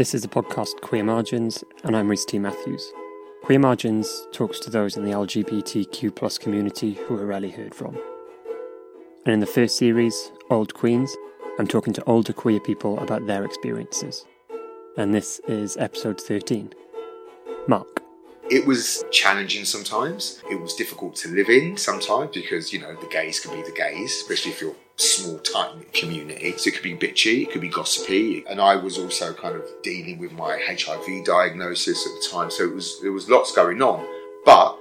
This is the podcast Queer Margins, and I'm Reese T. Matthews. Queer Margins talks to those in the LGBTQ plus community who are rarely heard from. And in the first series, Old Queens, I'm talking to older queer people about their experiences. And this is episode 13. Mark. It was challenging sometimes. It was difficult to live in sometimes because, you know, the gays can be the gays, especially if you're small, tight community. So it could be bitchy, it could be gossipy. And I was also kind of dealing with my HIV diagnosis at the time. So it was there was lots going on. But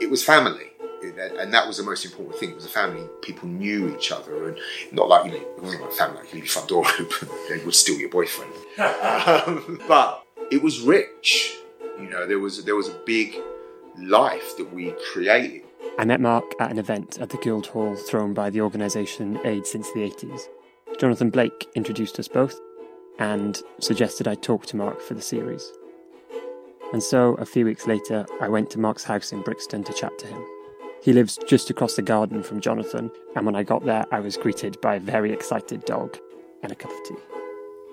it was family. And that was the most important thing. It was a family. People knew each other, and not like you know, it wasn't like family. Like you leave your front door open, they would steal your boyfriend. um, but it was rich you know, there was there was a big life that we created. I met Mark at an event at the Guildhall thrown by the organisation AIDS since the 80s. Jonathan Blake introduced us both and suggested I talk to Mark for the series. And so, a few weeks later, I went to Mark's house in Brixton to chat to him. He lives just across the garden from Jonathan, and when I got there, I was greeted by a very excited dog and a cup of tea.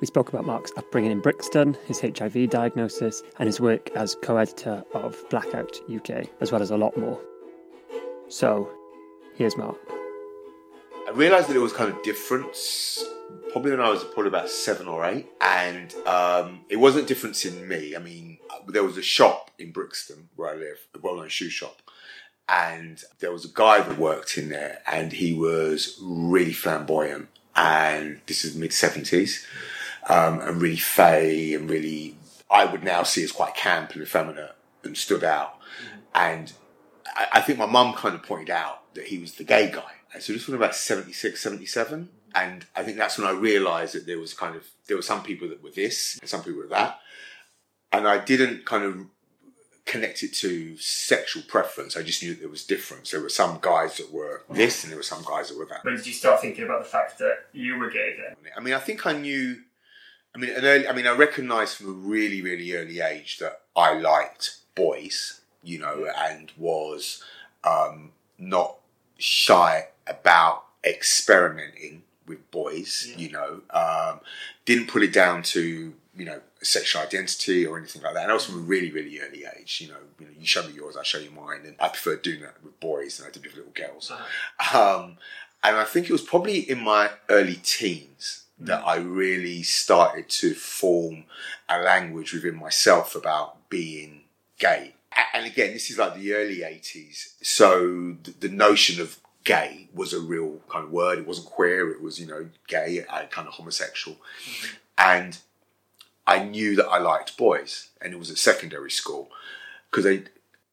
We spoke about Mark's upbringing in Brixton, his HIV diagnosis, and his work as co editor of Blackout UK, as well as a lot more. So, here's Mark. I realised that it was kind of different probably when I was probably about seven or eight, and um, it wasn't difference in me. I mean, there was a shop in Brixton where I live, a well-known shoe shop, and there was a guy that worked in there, and he was really flamboyant, and this is mid seventies, um, and really fey and really, I would now see as quite camp and effeminate and stood out. Mm-hmm. And I, I, think my mum kind of pointed out that he was the gay guy. And so this was about 76, 77. And I think that's when I realised that there was kind of, there were some people that were this and some people were that. And I didn't kind of connect it to sexual preference. I just knew that there was difference. There were some guys that were this and there were some guys that were that. When did you start thinking about the fact that you were gay then? I mean, I think I knew I mean, early, I mean, I recognised from a really, really early age that I liked boys, you know, and was um, not shy about experimenting with boys, yeah. you know. Um, didn't put it down to you know sexual identity or anything like that. And I was from a really, really early age. You know, you know, you show me yours, I show you mine, and I prefer doing that with boys than I did with little girls. Uh-huh. Um, and I think it was probably in my early teens that I really started to form a language within myself about being gay. And again, this is like the early 80s. So the notion of gay was a real kind of word. It wasn't queer, it was, you know, gay, uh, kind of homosexual. Mm-hmm. And I knew that I liked boys, and it was at secondary school because I,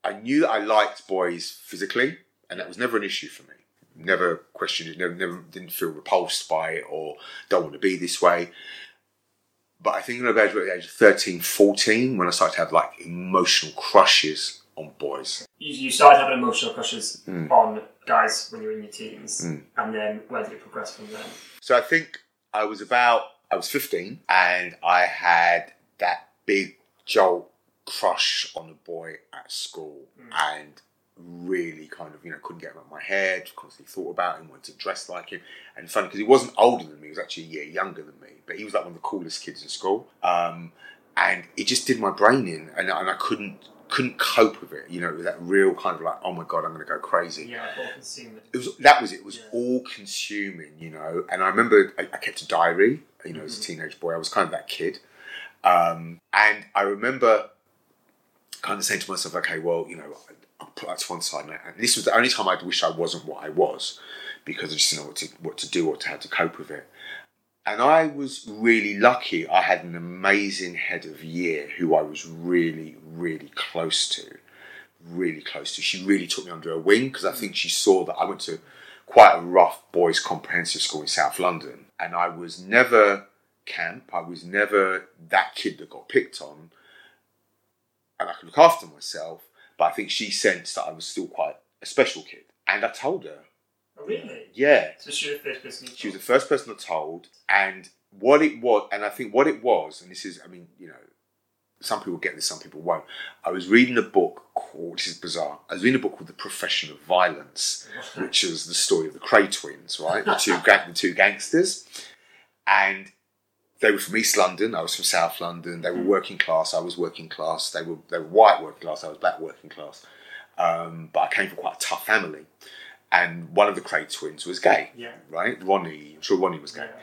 I knew that I liked boys physically, and that was never an issue for me never questioned it, never, never didn't feel repulsed by it or don't want to be this way. But I think about the age of 13, 14, when I started to have like emotional crushes on boys. You, you started having emotional crushes mm. on guys when you were in your teens, mm. and then where did it progress from there? So I think I was about, I was 15, and I had that big jolt crush on a boy at school, mm. and really kind of you know couldn't get him out of my head. Constantly thought about him, wanted to dress like him, and funny because he wasn't older than me; he was actually a year younger than me. But he was like one of the coolest kids in school, um, and it just did my brain in, and, and I couldn't couldn't cope with it. You know, it was that real kind of like, oh my god, I'm going to go crazy. Yeah, all consuming. It was that was it. It was yeah. all consuming. You know, and I remember I, I, kept a diary. You know, mm-hmm. as a mm-hmm. teenage boy, I was kind of that kid, um, and I remember kind of saying to myself, okay, well, you know, I'll put that to one side. And this was the only time I'd wish I wasn't what I was because I just didn't know what to, what to do or to how to cope with it. And I was really lucky. I had an amazing head of year who I was really, really close to. Really close to. She really took me under her wing because I think she saw that I went to quite a rough boys' comprehensive school in South London. And I was never camp. I was never that kid that got picked on. And I could look after myself but I think she sensed that I was still quite a special kid. And I told her. Oh, really? Yeah. So she was the first person She was the first person I told. And what it was, and I think what it was, and this is, I mean, you know, some people get this, some people won't. I was reading a book called, this is bizarre, I was reading a book called The Profession of Violence, which is the story of the Kray twins, right? The two, the two gangsters. And they were from East London. I was from South London. They were working class. I was working class. They were they were white working class. I was black working class. Um, but I came from quite a tough family, and one of the Kray twins was gay. Yeah. Right, Ronnie. I'm sure Ronnie was gay. Yeah.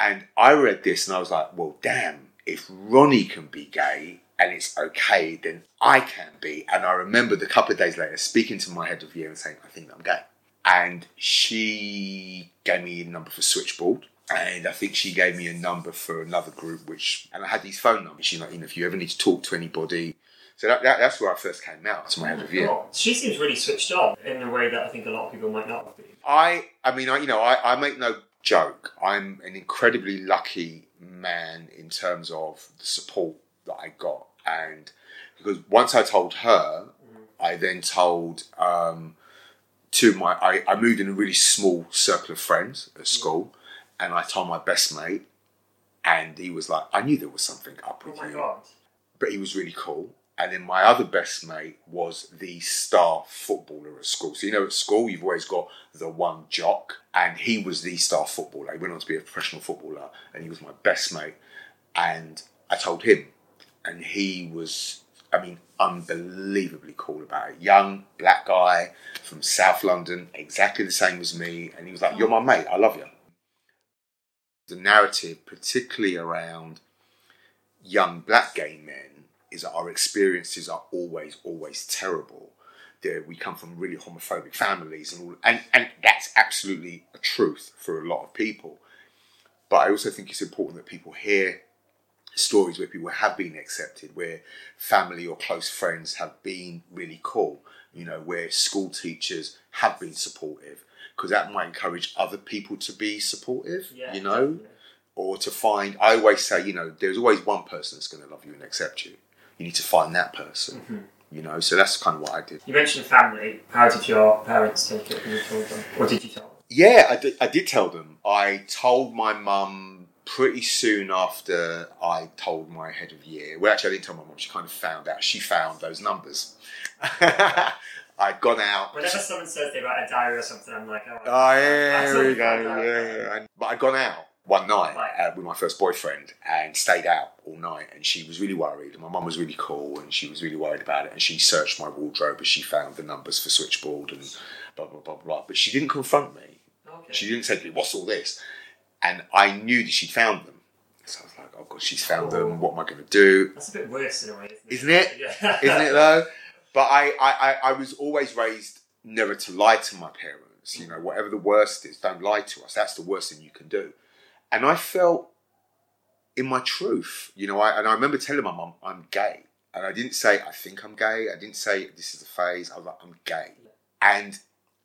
And I read this and I was like, well, damn, if Ronnie can be gay and it's okay, then I can be. And I remember the couple of days later speaking to my head of year and saying, I think I'm gay. And she gave me a number for Switchboard. And I think she gave me a number for another group, which, and I had these phone numbers. She's like, you know, if you ever need to talk to anybody. So that, that, that's where I first came out to my head of year. She seems really switched on in a way that I think a lot of people might not be. I, I mean, I, you know, I, I make no joke. I'm an incredibly lucky man in terms of the support that I got, and because once I told her, I then told um, to my. I, I moved in a really small circle of friends at school, and I told my best mate, and he was like, "I knew there was something up Oh with my you." god. but he was really cool. And then my other best mate was the star footballer at school. So you know, at school you've always got the one jock, and he was the star footballer. He went on to be a professional footballer, and he was my best mate. And I told him, and he was, I mean, unbelievably cool about it. Young black guy from South London, exactly the same as me, and he was like, "You're my mate. I love you." The narrative, particularly around young black gay men is that our experiences are always, always terrible. There, we come from really homophobic families, and all, and and that's absolutely a truth for a lot of people. But I also think it's important that people hear stories where people have been accepted, where family or close friends have been really cool. You know, where school teachers have been supportive, because that might encourage other people to be supportive. Yeah. you know, definitely. or to find i always say you know there's always one person that's going to love you and accept you you need to find that person Mm-hmm. you know so that's kind of what i did You mentioned family. How did your parents take it when you told them? Or did you tell them? yeah i did, I did tell them i told my mum pretty soon after i told my head of year well actually i didn't tell my mum she kind of found out she found those numbers i'd gone out Whenever someone says they write a diary or something, I'm like, oh, Oh yeah, there we go. Yeah, yeah. And- But I'd gone out one night Right. uh, with my first boyfriend and stayed out all night. And she was really worried. And my mum was really cool, and she was really worried about it. And she searched my wardrobe as she found the numbers for switchboard and blah blah blah blah. But she didn't confront me. Okay. She didn't say to me, "What's all this?" And I knew that she'd found them. So I was like, "Oh God, she's found them. What am I going to do?" That's a bit worse in a way, isn't Isn't it? it? Yeah. isn't it though? But I, I, I, I was always raised never to lie to my parents. You know, whatever the worst is, don't lie to us. That's the worst thing you can do. And I felt in my truth, you know, I, and I remember telling my mum, I'm gay. And I didn't say, I think I'm gay. I didn't say, this is a phase. I was like, I'm gay. And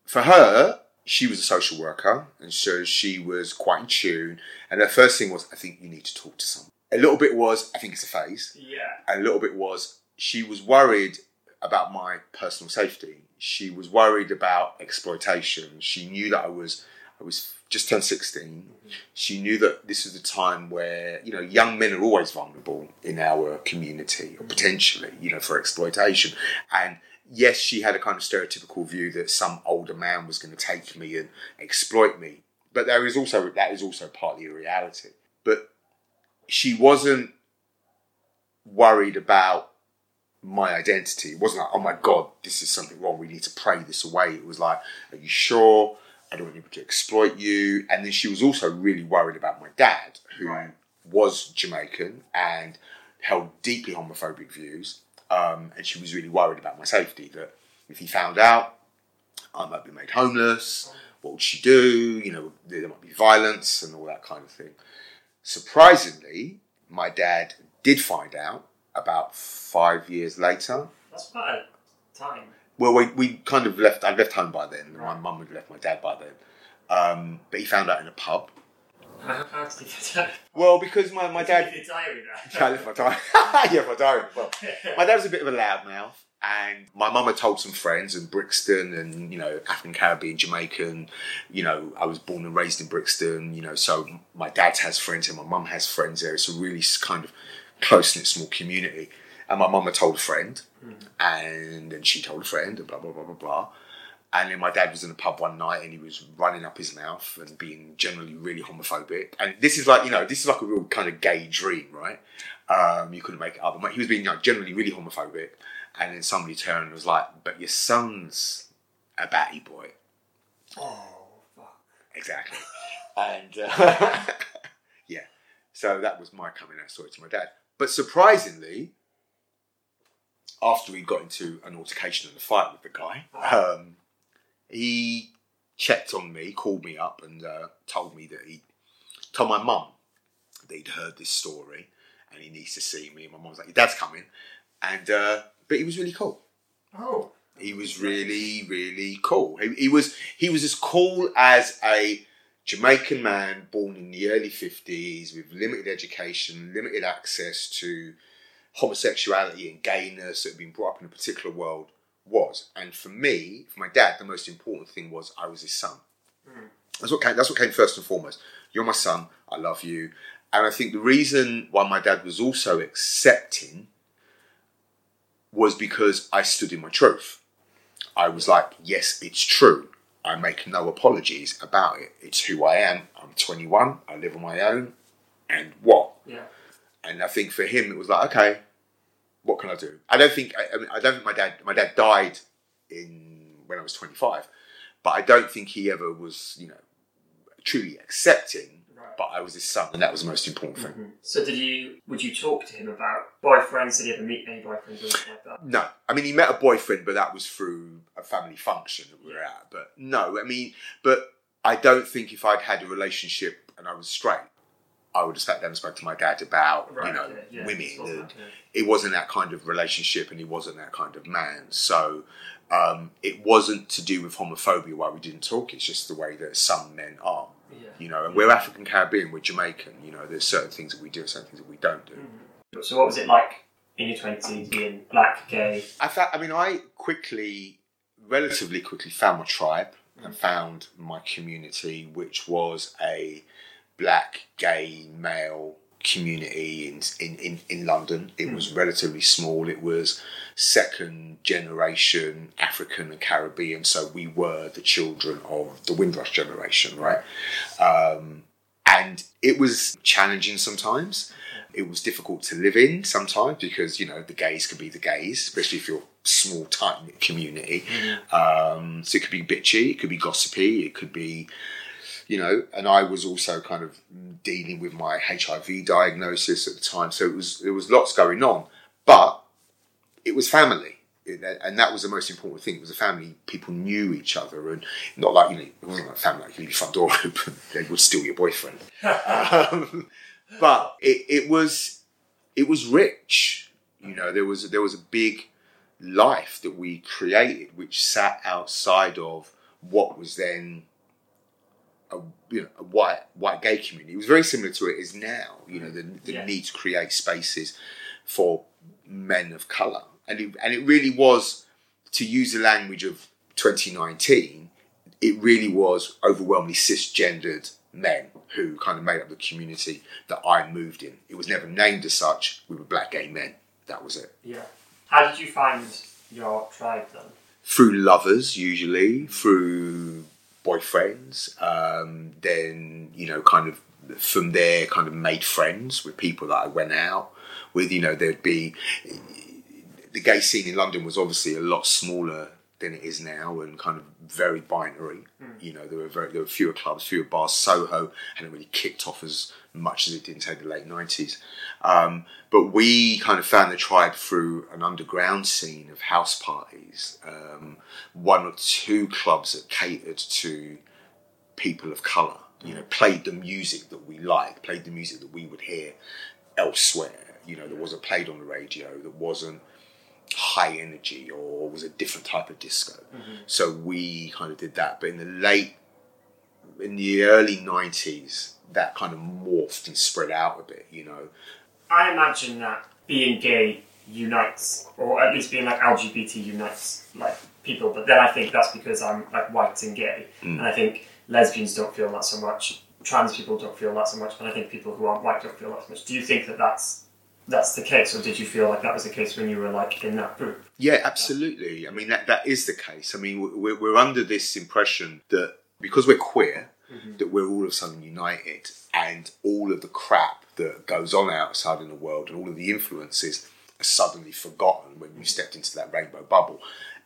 for her, she was a social worker. And so she was quite in tune. And her first thing was, I think you need to talk to someone. A little bit was, I think it's a phase Yeah. and a little bit was she was worried about my personal safety. She was worried about exploitation. She knew that I was I was just turned 16. Mm-hmm. She knew that this was the time where, you know, young men are always vulnerable in our community or mm-hmm. potentially, you know, for exploitation. And yes, she had a kind of stereotypical view that some older man was going to take me and exploit me. But there is also that is also partly a reality. But she wasn't worried about my identity. It wasn't like, oh my god, this is something wrong. We need to pray this away. It was like, are you sure? I don't want people to exploit you. And then she was also really worried about my dad, who Right. was Jamaican and held deeply homophobic views. Um, and she was really worried about my safety. That if he found out, I might be made homeless. What would she do? You know, there might be violence and all that kind of thing. Surprisingly, my dad did find out about five years later. That's quite a time. Well, we, we kind of left. I'd left home by then. and My mum had left my dad by then. Um, but he found out in a pub. How, how did he get that? Well, because my, my dad. Did diary Yeah, I left my diary. yeah, my diary. Well, my dad was a bit of a loudmouth, and my mum had told some friends in Brixton and you know African Caribbean, Jamaican. You know, I was born and raised in Brixton. You know, so my dad has friends and my mum has friends there. It's a really kind of close knit small community. And my mum had told a friend, and then she told a friend, and blah blah blah blah blah. And then my dad was in a pub one night and he was running up his mouth and being generally really homophobic. And this is like, you know, this is like a real kind of gay dream, right? Um, you couldn't make it up. But he was being you know, generally really homophobic. And then somebody turned and was like, but your son's a batty boy. Oh, fuck. Exactly. and uh, yeah, so that was my coming out story to my dad. But surprisingly, after we got into an altercation and a fight with the guy, um, he checked on me, called me up, and uh, told me that he told my mum that he'd heard this story and he needs to see me. And my mum was like, "Your dad's coming," and uh, but he was really cool. Oh. He was really, really cool. He, he was he was as cool as a Jamaican man born in the early fifties with limited education, limited access to homosexuality and gayness that had been brought up in a particular world was. And for me, for my dad, the most important thing was I was his son. Hmm. That's what came, that's what came first and foremost. You're my son. I love you. And I think the reason why my dad was also accepting was because I stood in my truth. I was like, yes, it's true. I make no apologies about it. It's who I am. I'm 21. I live on my own. And what? Yeah. And I think for him, it was like, okay, what can I do? I don't think I, I, mean, I don't think my dad my dad died in when I was 25, but I don't think he ever was you know truly accepting. Right. But I was his son, and that was the most important thing. Mhm. So did you? Would you talk to him about boyfriends? Did he ever meet any boyfriends or anything like that? No, I mean he met a boyfriend, but that was through a family function that we were at. But no, I mean, but I don't think if I'd had a relationship and I was straight, I would have sat down and spoke to my dad about you know yeah, yeah, women it's wasn't and like it wasn't that kind of relationship and he wasn't that kind of man. So um, it wasn't to do with homophobia why we didn't talk. It's just the way that some men are. Yeah. You know, and we're African Caribbean, we're Jamaican. You know, there's certain things that we do, certain things that we don't do. Mm-hmm. So what was it like in your twenties, being black, gay? I fa- I mean, I quickly, relatively quickly, found my tribe and mm. found my community, which was a black, gay, male community in in, in, London. It was relatively small. It was second generation African and Caribbean, so we were the children of the Windrush generation, right? Um, and it was challenging sometimes. It was difficult to live in sometimes because you know the gays could be the gays, especially if you're small tight knit community. Um, so it could be bitchy, it could be gossipy, it could be, you know. And I was also kind of dealing with my HIV diagnosis at the time, so it was there was lots going on, but it was family. And that was the most important thing. It was a family. People knew each other, and not like you know, it wasn't like family. Like you leave your front door open, they would steal your boyfriend. um, but it, it was it was rich. You know, there was there was a big life that we created, which sat outside of what was then a you know a white white gay community. It was very similar to it is now. You know, the, the Yeah. need to create spaces for men of color, and it, and it really was to use the language of 2019. It really was overwhelmingly cisgendered men who kind of made up the community that I moved in. It was never named as such. We were black gay men. That was it. Yeah. How did you find your tribe then? through lovers usually through boyfriends um, then you know kind of from there kind of made friends with people that i went out with. You know there'd be the gay scene in london was obviously a lot smaller than it is now and kind of very binary. You know there were very there were fewer clubs fewer bars. Soho hadn't really kicked off as much as it did in the late 90s um, but we kind of found the tribe through an underground scene of house parties, um, one or two clubs that catered to people of colour. You know, played the music that we liked, played the music that we would hear elsewhere. You know, that wasn't played on the radio, that wasn't high energy or was a different type of disco. So we kind of did that. But in the late, in the early 90s, that kind of morphed and spread out a bit, you know. I imagine that being gay unites, or at least being like LGBT unites like people. But then I think that's because I'm like white and gay, mm. and I think lesbians don't feel that so much. Trans people don't feel that so much, and I think people who aren't white don't feel that so much. Do you think that that's that's the case, or did you feel like that was the case when you were like in that group? Yeah, absolutely. I mean, that, that is the case. I mean, we're, we're under this impression that because we're queer, Mm-hmm. that we're all of a sudden united, and all of the crap that goes on outside in the world and all of the influences are suddenly forgotten when you stepped into that rainbow bubble.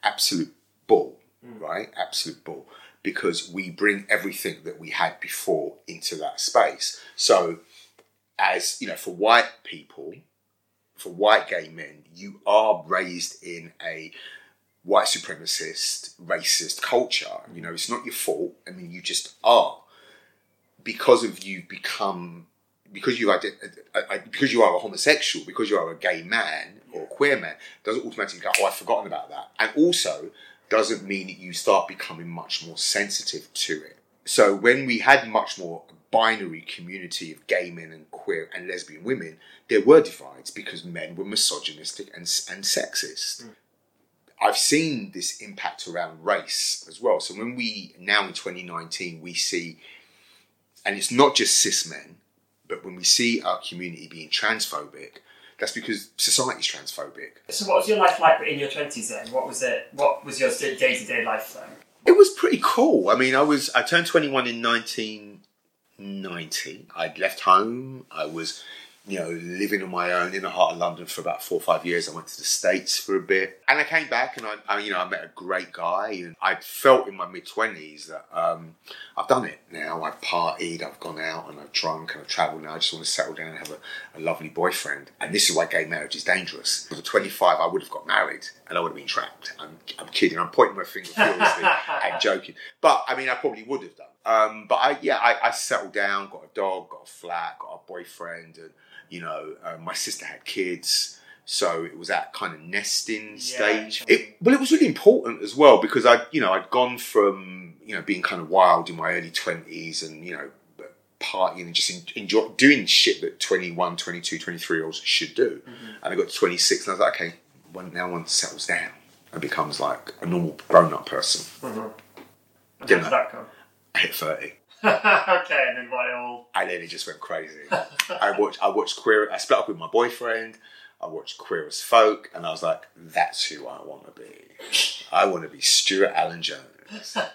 Absolute bull, mm. right? Absolute bull. Because we bring everything that we had before into that space. So, as you know, for white people, for white gay men, you are raised in a white supremacist, racist culture. You know, it's not your fault. I mean, you just are. Because of you become, because you ident- uh, uh, because you are a homosexual, because you are a gay man or a queer man, doesn't automatically go, oh, I've forgotten about that. And also doesn't mean that you start becoming much more sensitive to it. So when we had much more binary community of gay men and queer and lesbian women, there were divides because men were misogynistic and, and sexist. I've seen this impact around race as well. So when we now in 2019 we see, and it's not just cis men, but when we see our community being transphobic, that's because society's transphobic. So, what was your life like in your twenties then? What was it? What was your day to day life then? It was pretty cool. I mean, I was I turned 21 in 1990. I'd left home. I was, you know, living on my own in the heart of London for about four or five years. I went to the States for a bit, and I came back and I, I you know, I met a great guy, and I felt in my mid 20s that um, I've done it now. I've partied, I've gone out, and I've drunk, and I've travelled. Now I just want to settle down and have a, a lovely boyfriend. And this is why gay marriage is dangerous. At 25, I would have got married, and I would have been trapped. I'm, I'm kidding. I'm pointing my finger furiously and joking, but I mean, I probably would have done. Um, but I, yeah, I, I settled down, got a dog, got a flat, got a boyfriend, and you know, uh, my sister had kids. So it was that kind of nesting stage. It, well, it was really important as well because I, you know, I'd gone from you know being kind of wild in my early twenties and you know partying and just en- enjoy doing shit that 21, 22, 23 year olds should do. And I got to 26 and I was like, okay, when now one settles down and becomes like a normal grown up person, Yeah. how did that come? I hit 30. okay, and then what all? and then it just went crazy. I watched, I watched Queer. I split up with my boyfriend. I watched Queer as Folk, and I was like, "That's who I want to be. I want to be Stuart Alan Jones."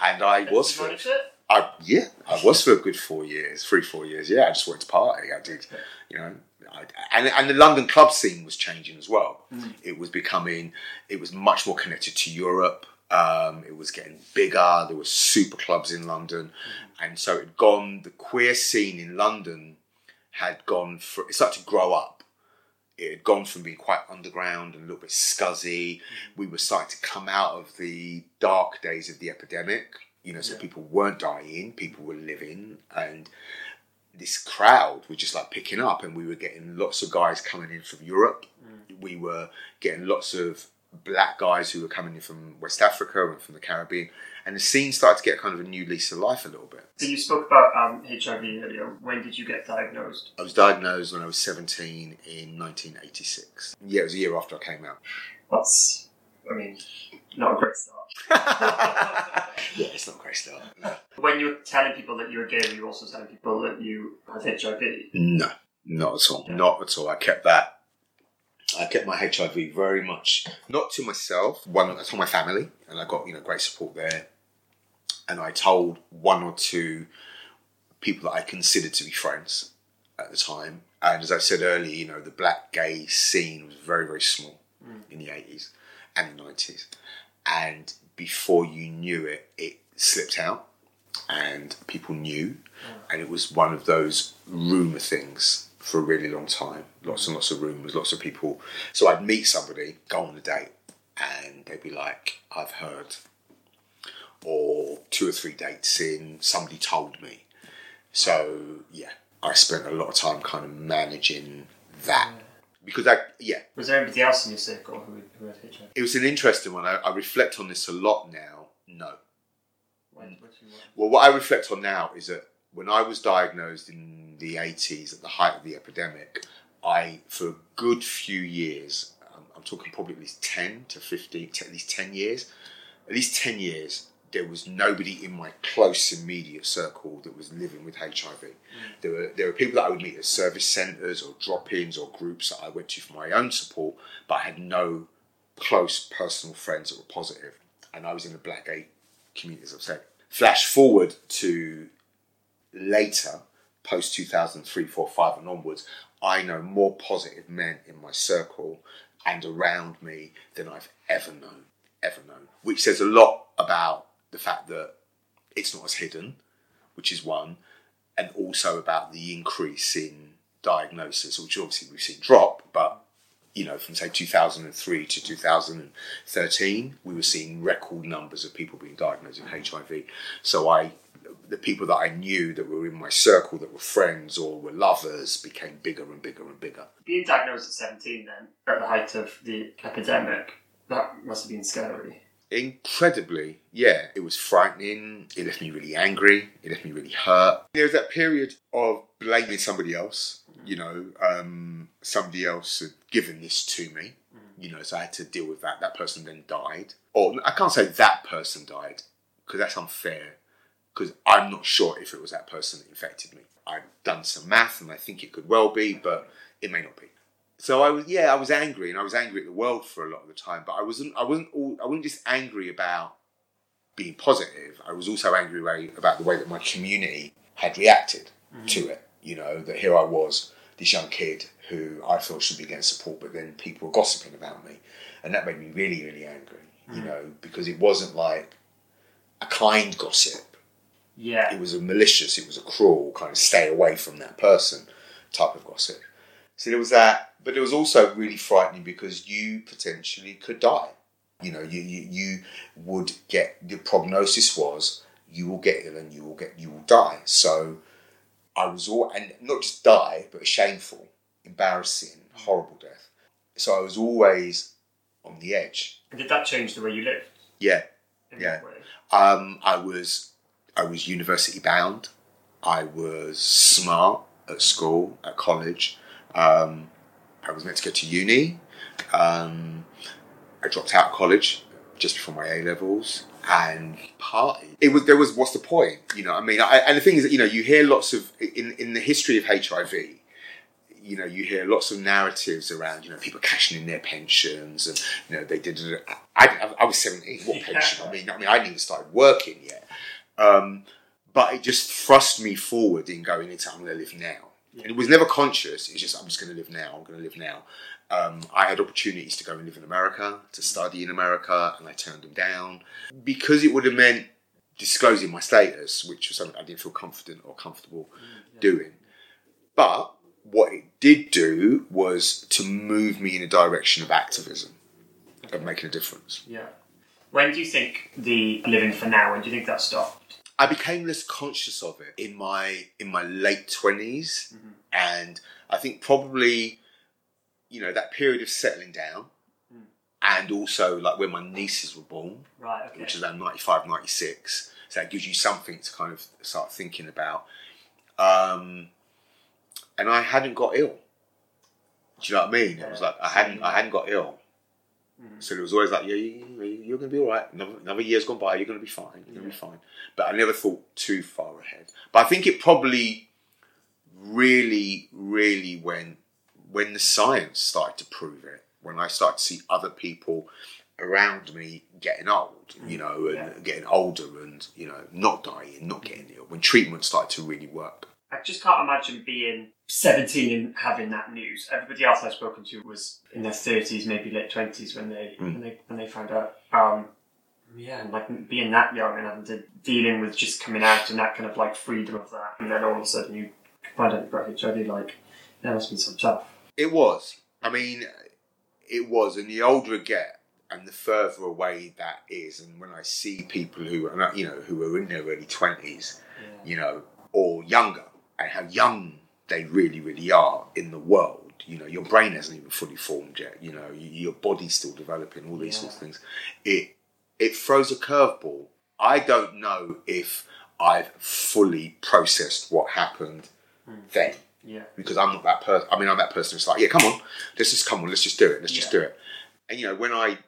And I was for, it? I yeah, I was for a good four years, three four years. Yeah, I just wanted to party. I did, you know. I, and, and the London club scene was changing as well. Mm. It was becoming, it was much more connected to Europe. Um, it was getting bigger. There were super clubs in London, mm-hmm. and so it had gone. The queer scene in London had gone for it started to grow up. It had gone from being quite underground and a little bit scuzzy. Mm-hmm. We were starting to come out of the dark days of the epidemic. You know, so Yeah. people weren't dying, people were living, and this crowd was just like picking up, and we were getting lots of guys coming in from Europe. Mm. We were getting lots of black guys who were coming in from West Africa and from the Caribbean, and the scene started to get kind of a new lease of life a little bit. So you spoke about um, HIV earlier. When did you get diagnosed? I was diagnosed when I was 17 in 1986. Yeah, it was a year after I came out. That's, I mean, not a great start. yeah, it's not a great start. No. When you were telling people that you were gay, were you also telling people that you had HIV? No, not at all. Not at all. I kept that. I kept my HIV very much not to myself. One, I told my family, and I got you know great support there. And I told one or two people that I considered to be friends at the time. And as I said earlier, you know, the black gay scene was very very small mm. in the eighties and the nineties. And before you knew it, it slipped out, and people knew mm. and it was one of those rumor things for a really long time. Lots and lots of rumors, lots of people. So I'd meet somebody, go on a date, and they'd be like, "I've heard," or two or three dates in, somebody told me. So yeah, I spent a lot of time kind of managing that because I yeah, Was there anybody else in your circle who, who had HIV? it was an interesting one. I, I reflect on this a lot now. No, When, were- Well, what I reflect on now is that when I was diagnosed in the 80s at the height of the epidemic, I, for a good few years, I'm, I'm talking probably at least 10 to 15, to at least 10 years, at least 10 years, there was nobody in my close immediate circle that was living with HIV. Mm. There were there were people that I would meet at service centres or drop-ins or groups that I went to for my own support, but I had no close personal friends that were positive, and I was in the black gay community, as I've said. Flash forward to later, post 2003, 4, 5 and onwards, I know more positive men in my circle and around me than I've ever known, ever known. Which says a lot about the fact that it's not as hidden, which is one, and also about the increase in diagnosis, which obviously we've seen drop, you know, from say 2003 to 2013, we were seeing record numbers of people being diagnosed with HIV. So I, the people that I knew that were in my circle, that were friends or were lovers, became bigger and bigger and bigger. Being diagnosed at 17 then, at the height of the epidemic, that must have been scary. Incredibly, yeah, it was frightening. It left me really angry. It left me really hurt. There was that period of blaming somebody else. You know, um, somebody else had given this to me. You know, so I had to deal with that. That person then died, or I can't say that person died because that's unfair. Because I'm not sure if it was that person that infected me. I've done some math, and I think it could well be, but it may not be so I was yeah I was angry and I was angry at the world for a lot of the time but I wasn't I wasn't all, I wasn't just angry about being positive I was also angry about the way that my community had reacted mm-hmm. to it. You know that here I was this young kid who I thought should be getting support but then people were gossiping about me. And that made me really really angry you mm-hmm. know because it wasn't like a kind gossip. Yeah. it was a malicious, it was a cruel kind of stay away from that person type of gossip. So there was that, but it was also really frightening because you potentially could die. You know, you you, you would get the prognosis was you will get ill and you will get you will die. So I was all and not just die, but a shameful, embarrassing, horrible death. So I was always on the edge. Did that change the way you lived? Yeah, In Yeah. way? um, I was I was university bound. I was smart at school, at college. Um, I was meant to go to uni. Um, I dropped out of college just before my A levels and party. It was there was what's the point? You know, I mean, I, and the thing is that you know you hear lots of in in the history of HIV. You know, you hear lots of narratives around you know people cashing in their pensions and you know they did. I, I, I was seventeen. What pension? I mean, I mean, I hadn't even started working yet. Um, but it just thrust me forward in going into I'm going to live now. And it was never conscious. It's just I'm just going to live now. I'm going to live now. Um, I had opportunities to go and live in America, to study in America, and I turned them down because it would have meant disclosing my status, which was something I didn't feel confident or comfortable doing. But what it did do was to move me in a direction of activism, of making a difference. Yeah. When do you think the living for now? When do you think that stopped? I became less conscious of it in my in my late 20s and I think probably you know that period of settling down and also like when my nieces were born Right. Okay. which is around 95 96 so that gives you something to kind of start thinking about. Um, and I hadn't got ill. Do you know what I mean? It was like I hadn't I hadn't got ill Mm-hmm. so it was always like, yeah, you- you're going to be all right. Another, another year's gone by, you're going to be fine. You're going to be fine. But I never thought too far ahead. But I think it probably really, really when when the science started to prove it, when I started to see other people around me getting old, you mm. know, and Yeah. getting older and, you know, not dying, not getting ill, when treatment started to really work. I just can't imagine being 17 and having that news. Everybody else I've spoken to was in their 30s, maybe late 20s when they when they when they found out. Um, yeah, and like being that young and having to dealing with just coming out and that kind of like freedom of that, and then all of a sudden you find out you've got HIV. Like that must be so tough. It was. I mean, it was. And the older I get, and the further away that is, and when I see people who are, you know, who are in their early twenties, you know, or younger, and how young they really, really are in the world. You know, your brain hasn't even fully formed yet. You know, your body's still developing. All these Yeah. sorts of things. It it throws a curveball. I don't know if I've fully processed what happened hmm. then Yeah, because I'm not that person. I mean, I'm that person who's like, yeah, come on, let's just come on, let's just do it, let's just do it. And you know, when I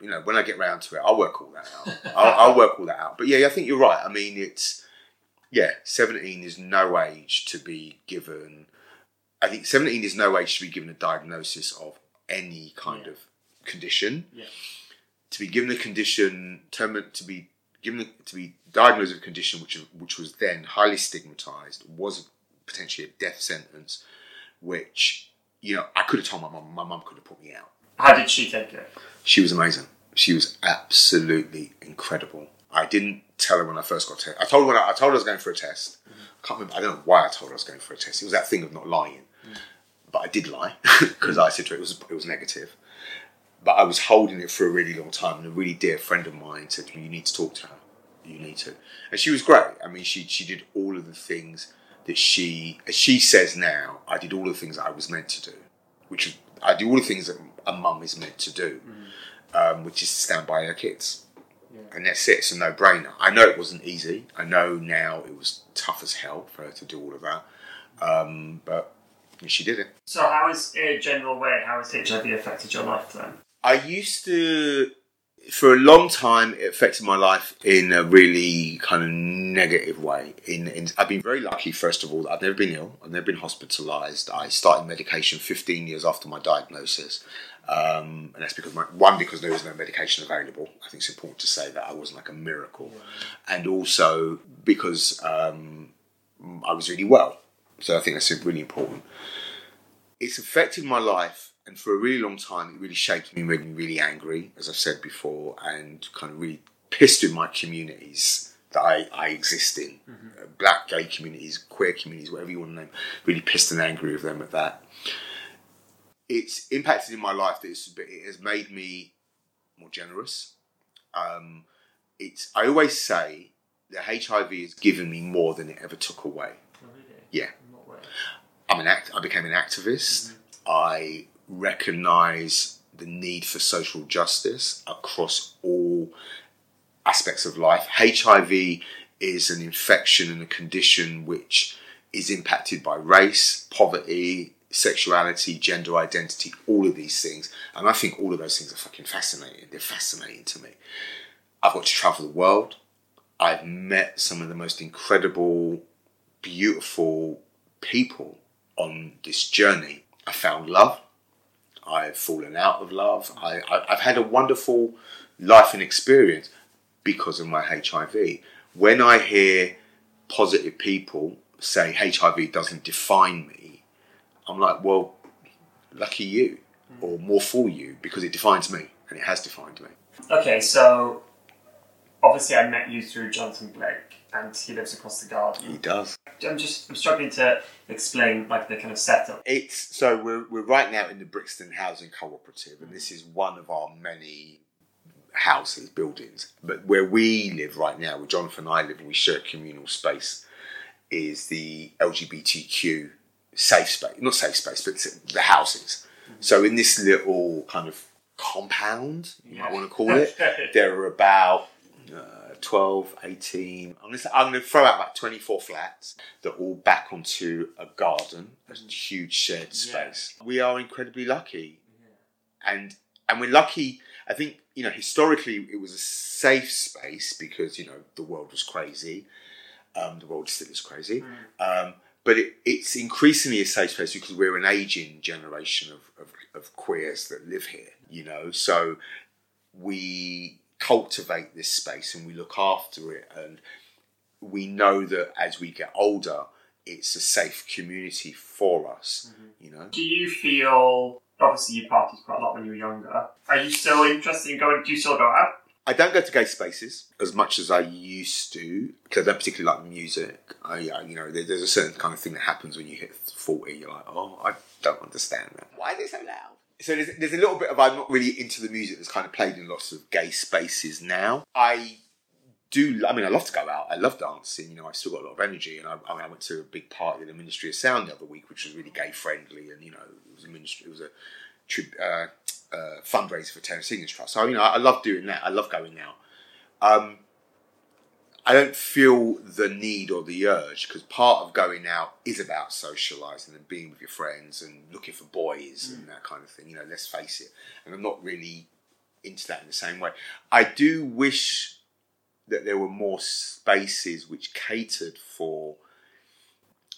you know, when I get round to it, I'll work all that out. I'll, I'll work all that out. But yeah, I think you're right. I mean, it's yeah, 17 is no age to be given. I think 17 is no age to be given a diagnosis of any kind Yeah. of condition. Yeah. To be given a condition, term, to be given to be diagnosed with a condition which which was then highly stigmatized, was potentially a death sentence, which you know I could have told my mum. My mum could have put me out. How did she take it? She was amazing. She was absolutely incredible. I didn't tell her when I first got tested. I told her when I, I told her I was going for a test. Mm-hmm. I can't remember. I don't know why I told her I was going for a test. It was that thing of not lying, mm. but I did lie because I said to her it was it was negative. But I was holding it for a really long time, and a really dear friend of mine said to me, "You need to talk to her. You need to." And she was great. I mean, she she did all of the things that she, as she says now, I did all the things that I was meant to do, which is I do all the things that a mum is meant to do, mm-hmm. um, which is to stand by her kids. And that's it. It's a no-brainer. I know it wasn't easy. I know now it was tough as hell for her to do all of that, um, but she did it. So, how is in a general way, how has HIV affected your life then? I used to, for a long time, it affected my life in a really kind of negative way. In, in I've been very lucky, first of all, that I've never been ill. I've never been hospitalised. I started medication 15 years after my diagnosis. Um, and that's because my, one because there was no medication available. I think it's important to say that I wasn't like a miracle, and also because um, I was really well. So I think that's really important. It's affected my life, and for a really long time, it really shaped me, made me really angry, as I've said before, and kind of really pissed in my communities that I, I exist in uh, black, gay communities, queer communities, whatever you want to name, really pissed and angry with them at that. It's impacted in my life. That it's, it has made me more generous. Um, it's I always say that HIV has given me more than it ever took away. Oh, really? Yeah. Way? I'm an act. I became an activist. I recognise the need for social justice across all aspects of life. HIV is an infection and a condition which is impacted by race, poverty, sexuality, gender identity, all of these things. And I think all of those things are fucking fascinating. They're fascinating to me. I've got to travel the world. I've met some of the most incredible, beautiful people on this journey. I found love. I've fallen out of love. I, I've had a wonderful life and experience because of my HIV. When I hear positive people say HIV doesn't define me, I'm like, well, lucky you, or more for you, because it defines me, and it has defined me. Okay, so obviously I met you through Jonathan Blake, and he lives across the garden. He does. I'm just I'm struggling to explain like the kind of setup. It's so we're we're right now in the Brixton Housing Cooperative, and this is one of our many houses, buildings. But where we live right now, where Jonathan and I live, and we share communal space, is the LGBTQ safe space. Not safe space, but the houses. So in this little kind of compound, you might want to call it, there are about uh, 12, 18, I'm going, to, I'm going to throw out about 24 flats that all back onto a garden, a huge shared Yeah. space. We are incredibly lucky. And and we're lucky, I think, you know, historically it was a safe space because, you know, the world was crazy. Um, the world still is crazy. Um, but it, it's increasingly a safe space because we're an aging generation of, of, of queers that live here, you know. So we cultivate this space and we look after it and we know that as we get older it's a safe community for us mm-hmm. you know Do you feel obviously you partied quite a lot when you were younger? Are you still interested in going? Do you still go out? i don't go to gay spaces as much as i used to because i don't particularly like music i I- you know there, there's a certain kind of thing that happens when you hit 40 you're like oh i don't understand that why are they so loud so there's, there's a little bit of i'm not really into the music that's kind of played in lots of gay spaces now i do I mean I love to go out. I love dancing. You know, I've still got a lot of energy, and I, I, mean, I went to a big party at the Ministry of Sound the other week, which was really gay friendly, and you know, it was a ministry, it was a tri- uh, uh, fundraiser for Terence Higgins Trust. So you know, I, I love doing that. I love going out. Um, I don't feel the need or the urge because part of going out is about socialising and being with your friends and looking for boys and mm. that kind of thing. You know, let's face it. And I'm not really into that in the same way. I do wish that there were more spaces which catered for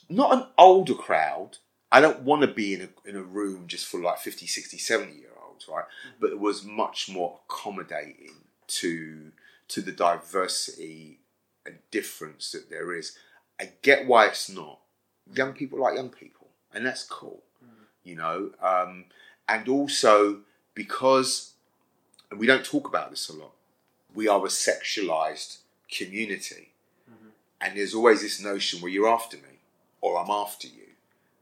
not an older crowd. I don't want to be in a, in a room just for like 50, 60, 70 year olds, right? Mm. But it was much more accommodating to to the diversity and difference that there is. I get why it's not. Young people like young people, and that's cool, you know. Um, and also because, and we don't talk about this a lot, we are a sexualized community, and there's always this notion where you're after me or I'm after you,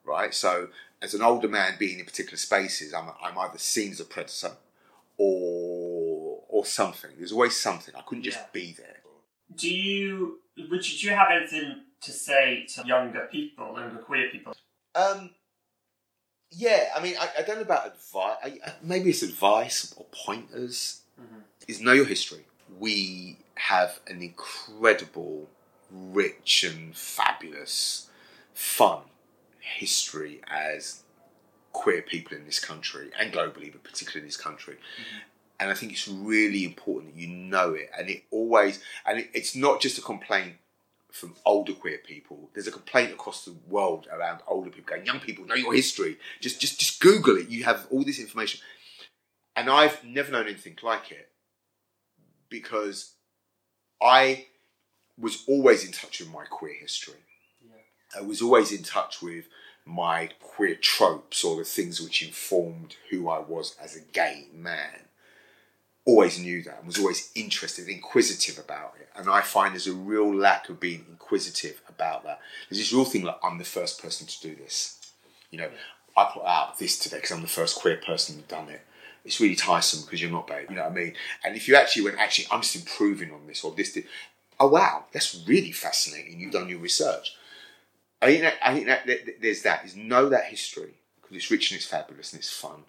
right? So as an older man being in particular spaces, I'm, I'm either seen as a predator or or something. There's always something. I couldn't just Yeah. be there. Do you would you, do you have anything to say to younger people, younger queer people? Um, yeah, I mean, I, I don't know about advice. I, maybe it's advice or pointers. Is know your history. We have an incredible, rich and fabulous, fun history as queer people in this country and globally, but particularly in this country. And I think it's really important that you know it. And it always, and it, it's not just a complaint from older queer people. There's a complaint across the world around older people going, young people, know your history. Just, just, just Google it. You have all this information. And I've never known anything like it because I was always in touch with my queer history. I was always in touch with my queer tropes or the things which informed who I was as a gay man. Always knew that and was always interested, inquisitive about it. And I find there's a real lack of being inquisitive about that. There's this real thing like, I'm the first person to do this. You know, I put out this today because I'm the first queer person who's done it. It's really tiresome because you're not, babe. You know what I mean? And if you actually went, actually, I'm just improving on this or this, did, oh wow, that's really fascinating. You've done your research. I think that, I think that there's that is know that history because it's rich and it's fabulous and it's fun.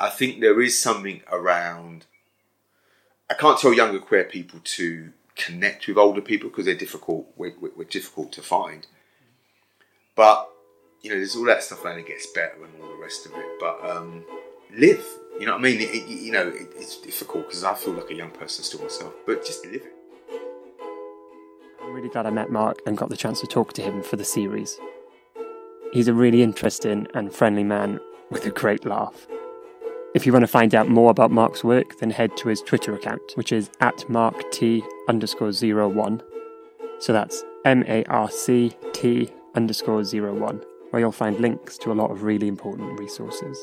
I think there is something around. I can't tell younger queer people to connect with older people because they're difficult. We're, we're, difficult to find. But you know, there's all that stuff, and it gets better and all the rest of it. But um, live. You know what I mean? It, it- you know, it, it's difficult because I feel like a young person still myself. But just live it. I'm really glad I met Mark and got the chance to talk to him for the series. He's a really interesting and friendly man with a great laugh. If you want to find out more about Mark's work, then head to his Twitter account, which is at marct underscore zero one. So that's M A R C T underscore zero one, where you'll find links to a lot of really important resources.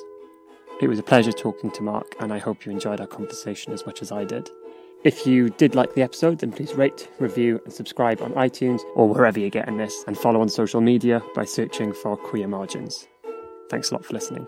It was a pleasure talking to Mark, and I hope you enjoyed our conversation as much as I did. If you did like the episode, then please rate, review, and subscribe on iTunes or wherever you're getting this, and follow on social media by searching for Queer Margins. Thanks a lot for listening.